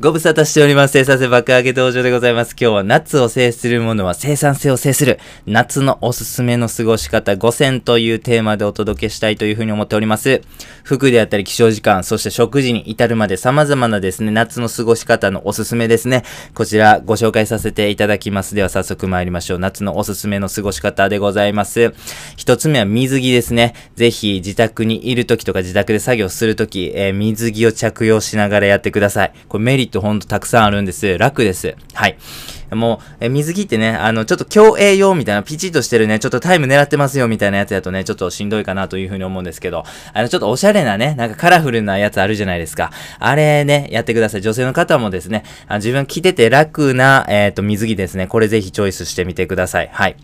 ご無沙汰しております。生産性爆上げ登場でございます。今日は夏を制するものは生産性を制する。夏のおすすめの過ごし方5選というテーマでお届けしたいというふうに思っております。服であったり起床時間、そして食事に至るまで様々なですね、夏の過ごし方のおすすめですね。こちらご紹介させていただきます。では早速参りましょう。夏のおすすめの過ごし方でございます。一つ目は水着ですね。ぜひ自宅にいる時とか自宅で作業する時、えー水着を着用しながらやってください。これリットほんとたくさんあるんです。楽です。はい。もう、え水着ってね、あの、ちょっと競泳用みたいな、ピチッとしてるね、ちょっとタイム狙ってますよみたいなやつだとね、ちょっとしんどいかなというふうに思うんですけど、あの、ちょっとおしゃれなね、なんかカラフルなやつあるじゃないですか。あれね、やってください。女性の方もですね、あ自分着てて楽な、えっ、と、水着ですね。これぜひチョイスしてみてください。はい。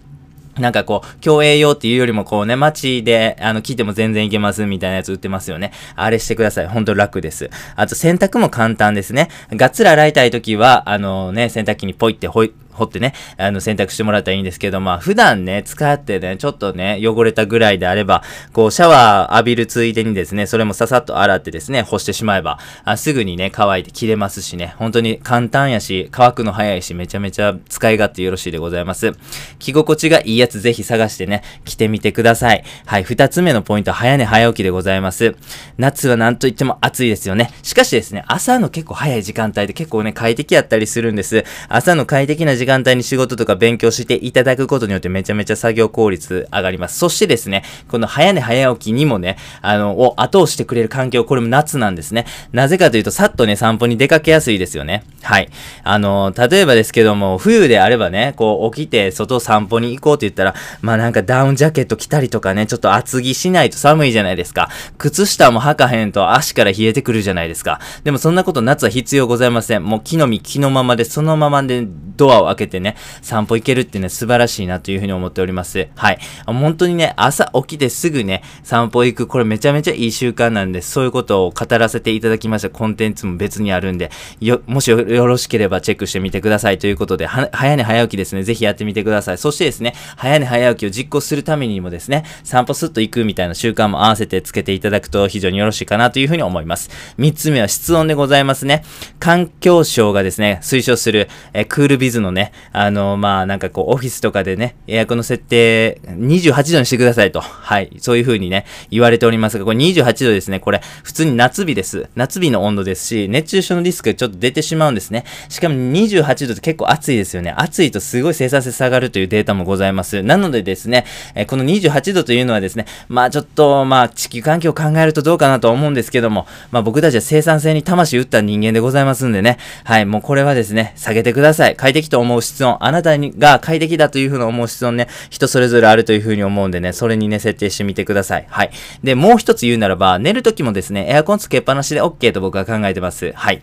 なんかこう、競泳用っていうよりもこうね、街で、あの、聞いても全然いけますみたいなやつ売ってますよね。あれしてください。ほんと楽です。あと、洗濯も簡単ですね。がっつり洗いたい時は、あのね、洗濯機にポイってほい、掘ってね、あの、洗濯してもらったらいいんですけど、まあ、普段ね、使ってね、ちょっとね、汚れたぐらいであれば、こう、シャワー浴びるついでにですね、それもささっと洗ってですね、干してしまえば、あすぐにね、乾いて切れますしね、本当に簡単やし、乾くの早いし、めちゃめちゃ使い勝手よろしいでございます。着心地がいいやつぜひ探してね、着てみてください。はい、二つ目のポイント早寝早起きでございます。夏はなんといっても暑いですよね。しかしですね、朝の結構早い時間帯で結構ね、快適やったりするんです。朝の快適な時間帯に仕事とか勉強していただくことによってめちゃめちゃ作業効率上がります。そしてですね、この早寝早起きにもね、あの、を後押してくれる環境、これも夏なんですね。なぜかというと、さっとね、散歩に出かけやすいですよね。はい。あの、例えばですけども、冬であればね、こう起きて外散歩に行こうって言ったら、まあなんかダウンジャケット着たりとかね、ちょっと厚着しないと寒いじゃないですか。靴下も履かへんと足から冷えてくるじゃないですか。でもそんなこと夏は必要ございません。もう木の実木のままで、そのままでドアを開けてね、散歩行けるってね、素晴らしいなというふうに思っております。はい。本当にね、朝起きてすぐね、散歩行く、これめちゃめちゃいい習慣なんで、そういうことを語らせていただきましたコンテンツも別にあるんで、よ、もしよろしければチェックしてみてくださいということで、は、早寝早起きですね、ぜひやってみてください。そしてですね、早寝早起きを実行するためにもですね、散歩スッと行くみたいな習慣も合わせてつけていただくと非常によろしいかなというふうに思います。三つ目は室温でございますね。環境省がですね、推奨する、えクールビズのね、あのまあ、なんかこう、オフィスとかでね、エアコンの設定、28度にしてくださいと。はい。そういう風にね、言われておりますが、これ28度ですね。これ、普通に夏日です。夏日の温度ですし、熱中症のリスクちょっと出てしまうんですね。しかも28度って結構暑いですよね。暑いとすごい生産性下がるというデータもございます。なのでですね、えこの28度というのはですね、まあちょっと、まあ地球環境を考えるとどうかなと思うんですけども、まあ僕たちは生産性に魂打った人間でございますんでね、はい、もうこれはですね、下げてください。快適と思う室温、あなたにが快適だというふうに思う室温ね、人それぞれあるというふうに思うんでね、それにね、設定してみてください。はい。で、もう一つ言うならば、寝るときもですね、エアコンつけっぱなしで OK と僕は考えてます。はい。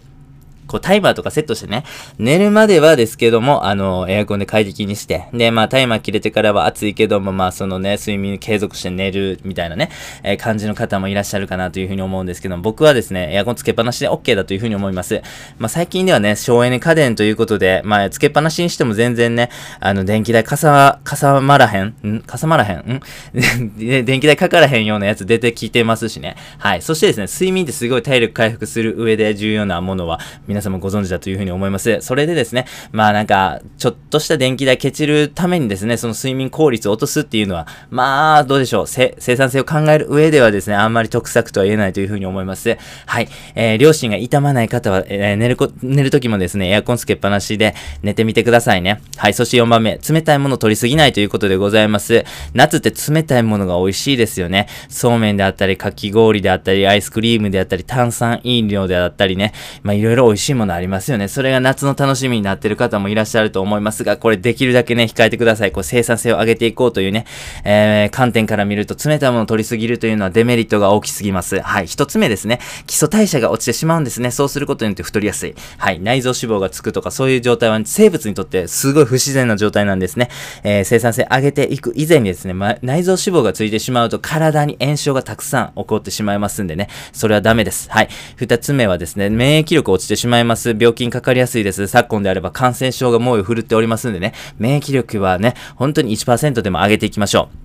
こうタイマーとかセットしてね、寝るまではですけども、あの、エアコンで快適にして、で、まあタイマー切れてからは暑いけども、まあそのね、睡眠継続して寝るみたいなね、えー感じの方もいらっしゃるかなというふうに思うんですけども、僕はですね、エアコンつけっぱなしで OK だというふうに思います。まあ最近ではね、省エネ家電ということで、まあつけっぱなしにしても全然ね、あの、電気代かさ、かさまらへんん？かさまらへん？ん？電気代かからへんようなやつ出てきてますしね。はい。そしてですね、睡眠ってすごい体力回復する上で重要なものは、皆皆様ご存知だというふうに思います。それでですね、まあなんか、ちょっとした電気代ケチるためにですね、その睡眠効率を落とすっていうのは、まあ、どうでしょう。生産性を考える上ではですね、あんまり得策とは言えないというふうに思います。はい。えー、両親が痛まない方は、えー寝るこ、寝るときもですね、エアコンつけっぱなしで寝てみてくださいね。はい。そして4番目、冷たいものを取りすぎないということでございます。夏って冷たいものが美味しいですよね。そうめんであったり、かき氷であったり、アイスクリームであったり、炭酸飲料であったりね、まあいろいろ美味しいしいものありますよね。それが夏の楽しみになってる方もいらっしゃると思いますが、これできるだけね、控えてください。こう生産性を上げていこうというね、えー、観点から見ると冷たいものを取りすぎるというのはデメリットが大きすぎます。はい。一つ目ですね。基礎代謝が落ちてしまうんですね。そうすることによって太りやすい。はい。内臓脂肪がつくとか、そういう状態は生物にとってすごい不自然な状態なんですね。えー、生産性上げていく以前にですね、ま、内臓脂肪がついてしまうと体に炎症がたくさん起こってしまいますんでね。それはダメです。はい。二つ目はですね、免疫力落ちてしまうまいます。病気にかかりやすいです。昨今であれば感染症が猛威を振るっておりますんでね、免疫力はね、本当に1%でも上げていきましょう。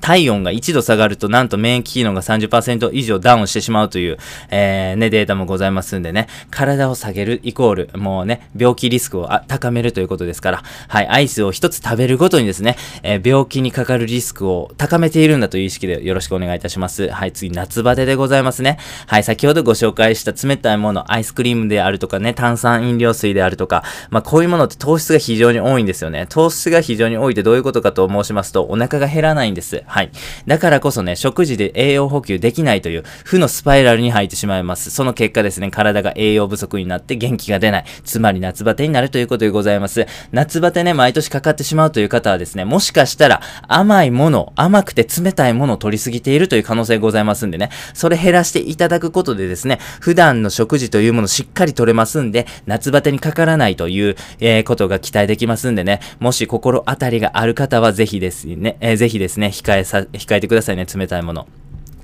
体温が1度下がると、なんと免疫機能が30%以上ダウンしてしまうという、えー、ね、データもございますんでね、体を下げるイコール、もうね、病気リスクを高めるということですから、はい、アイスを一つ食べるごとにですね、えー、病気にかかるリスクを高めているんだという意識でよろしくお願いいたします。はい、次、夏バテでございますね。はい、先ほどご紹介した冷たいもの、アイスクリームであるとかね、炭酸飲料水であるとか、まあ、こういうものって糖質が非常に多いんですよね。糖質が非常に多いってどういうことかと申しますと、お腹が減らないんです。はい。だからこそね、食事で栄養補給できないという負のスパイラルに入ってしまいます。その結果ですね、体が栄養不足になって元気が出ない。つまり夏バテになるということでございます。夏バテね、毎年かかってしまうという方はですね、もしかしたら甘いもの、甘くて冷たいものを取りすぎているという可能性ございますんでね、それ減らしていただくことでですね、普段の食事というものしっかり取れますんで、夏バテにかからないという、えー、ことが期待できますんでね、もし心当たりがある方はぜひですね、えー、ぜひですね、控えさ、控えてくださいね、冷たいもの。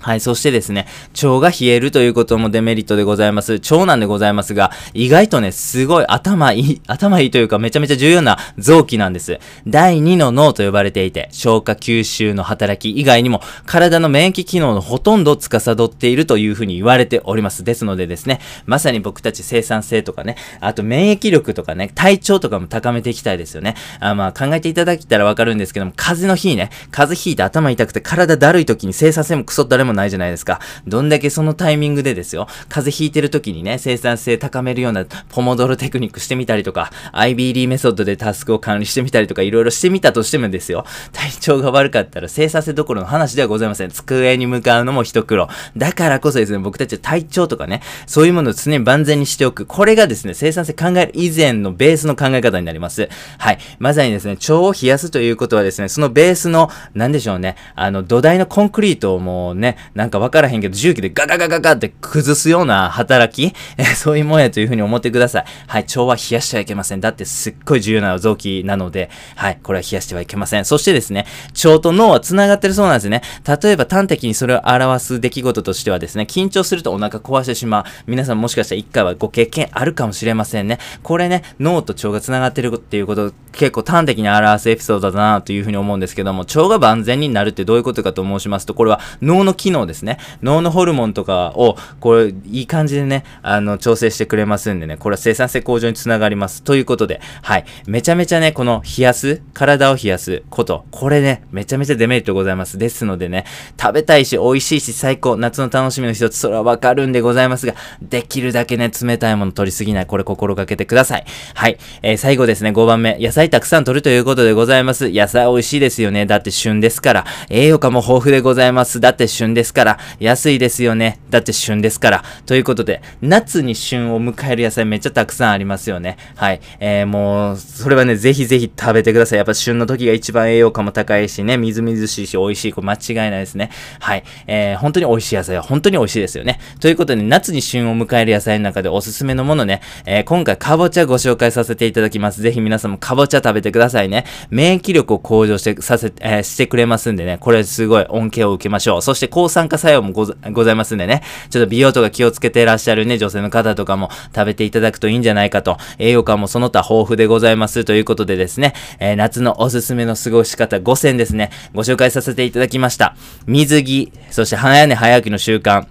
はい。そしてですね、腸が冷えるということもデメリットでございます。腸なんでございますが、意外とね、すごい頭いい、頭いいというかめちゃめちゃ重要な臓器なんです。第2の脳と呼ばれていて、消化吸収の働き以外にも、体の免疫機能のほとんどを司っているというふうに言われております。ですのでですね、まさに僕たち生産性とかね、あと免疫力とかね、体調とかも高めていきたいですよね。あまあ考えていただけたらわかるんですけども、風邪の日ね、風邪ひいて頭痛くて体だるい時に生産性もクソ誰もないじゃないですか。どんだけそのタイミングでですよ、風邪ひいてる時にね、生産性高めるようなポモドロテクニックしてみたりとか、IBD メソッドでタスクを管理してみたりとか、いろいろしてみたとしてもですよ、体調が悪かったら生産性どころの話ではございません。机に向かうのも一苦労。だからこそですね、僕たちは体調とかね、そういうものを常に万全にしておく。これがですね、生産性考える以前のベースの考え方になります。はい。まさにですね、腸を冷やすということはですね、そのベースの、なんでしょうね、あの、土台のコンクリートをもうね、なんかわからへんけど、重機でガガガガガって崩すような働き、え そういうもんやというふうに思ってください。はい、腸は冷やしてはいけません。だってすっごい重要な臓器なので、はい、これは冷やしてはいけません。そしてですね、腸と脳は繋がってるそうなんですね。例えば端的にそれを表す出来事としてはですね、緊張するとお腹壊してしまう。皆さんもしかしたら一回はご経験あるかもしれませんね。これね、脳と腸が繋がってるっていうこと結構端的に表すエピソードだなというふうに思うんですけども、腸が万全になるってどういうことかと申しますと、これは脳の機能ですね。脳のホルモンとかを、これ、いい感じでね、あの、調整してくれますんでね、これは生産性向上につながります。ということで、はい。めちゃめちゃね、この冷やす、体を冷やすこと、これね、めちゃめちゃデメリットございます。ですのでね、食べたいし、美味しいし、最高、夏の楽しみの一つ、それはわかるんでございますが、できるだけね、冷たいもの取りすぎない、これ心がけてください。はい。えー、最後ですね、5番目、野菜たくさん取るということでございます。野菜美味しいですよね。だって旬ですから。栄養価も豊富でございます。だって旬ですから。安いですよね。だって旬ですから。ということで、夏に旬を迎える野菜めっちゃたくさんありますよね。はい。えー、もう、それはね、ぜひぜひ食べてください。やっぱ旬の時が一番栄養価も高いしね、みずみずしいし、美味しい。これ間違いないですね。はい。えー、本当に美味しい野菜は本当に美味しいですよね。ということで、夏に旬を迎える野菜の中でおすすめのものね、えー、今回かぼちゃご紹介させていただきます。ぜひ皆さんもかぼちゃ食べてくださいね。免疫力を向上して、させ、えー、してくれますんでね、これすごい恩恵を受けましょう。そして抗酸化作用もございますんでね、ちょっと美容とか気をつけてらっしゃるね、女性の方とかも食べていただくといいんじゃないかと、栄養価もその他豊富でございますということでですね、えー、夏のおすすめの過ごし方5選ですね、ご紹介させていただきました。水着、そして花屋根早起きの習慣、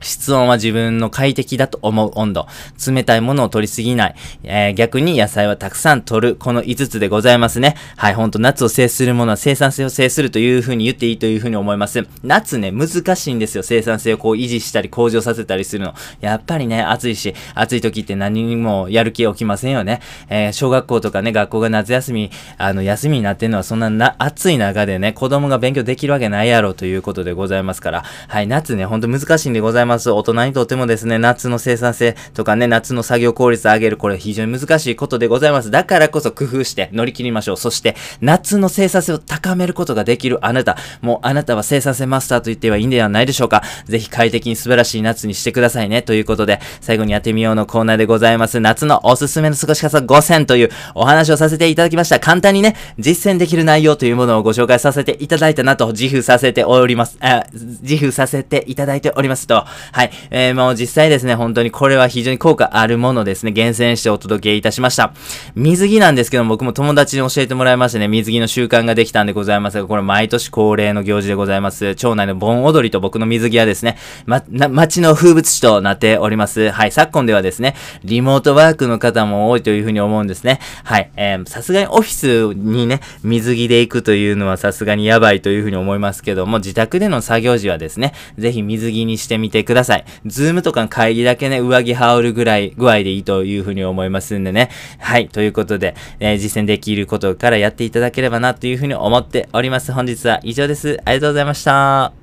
室温は自分の快適だと思う温度。冷たいものを取りすぎない。えー、逆に野菜はたくさん取る。この5つでございますね。はい、ほんと夏を制するものは生産性を制するという風に言っていいという風に思います。夏ね、難しいんですよ。生産性をこう維持したり向上させたりするの。やっぱりね、暑いし、暑い時って何にもやる気起きませんよね。えー、小学校とかね、学校が夏休み、あの、休みになってるのはそんなな、暑い中でね、子供が勉強できるわけないやろということでございますから。はい、夏ね、ほんと難しいんでございます。ます。大人にとってもですね、夏の生産性とかね、夏の作業効率を上げる、これ非常に難しいことでございます。だからこそ工夫して乗り切りましょう。そして、夏の生産性を高めることができるあなた、もうあなたは生産性マスターと言ってはいいんではないでしょうか。ぜひ快適に素晴らしい夏にしてくださいね。ということで、最後にやってみようのコーナーでございます。夏のおすすめの過ごし方5選というお話をさせていただきました。簡単にね、実践できる内容というものをご紹介させていただいたなと自負させております。あ、自負させていただいておりますと、はい。えー、もう実際ですね、本当にこれは非常に効果あるものですね、厳選してお届けいたしました。水着なんですけども、僕も友達に教えてもらいましてね、水着の習慣ができたんでございますが、これ毎年恒例の行事でございます。町内の盆踊りと僕の水着はですね、ま、な、町の風物詩となっております。はい。昨今ではですね、リモートワークの方も多いというふうに思うんですね。はい。えー、さすがにオフィスにね、水着で行くというのはさすがにやばいというふうに思いますけども、自宅での作業時はですね、ぜひ水着にしてみてください。ください。ズームとか会議だけね、上着羽織るぐらい、具合でいいというふうに思いますんでね。はい。ということで、えー、実践できることからやっていただければなというふうに思っております。本日は以上です。ありがとうございました。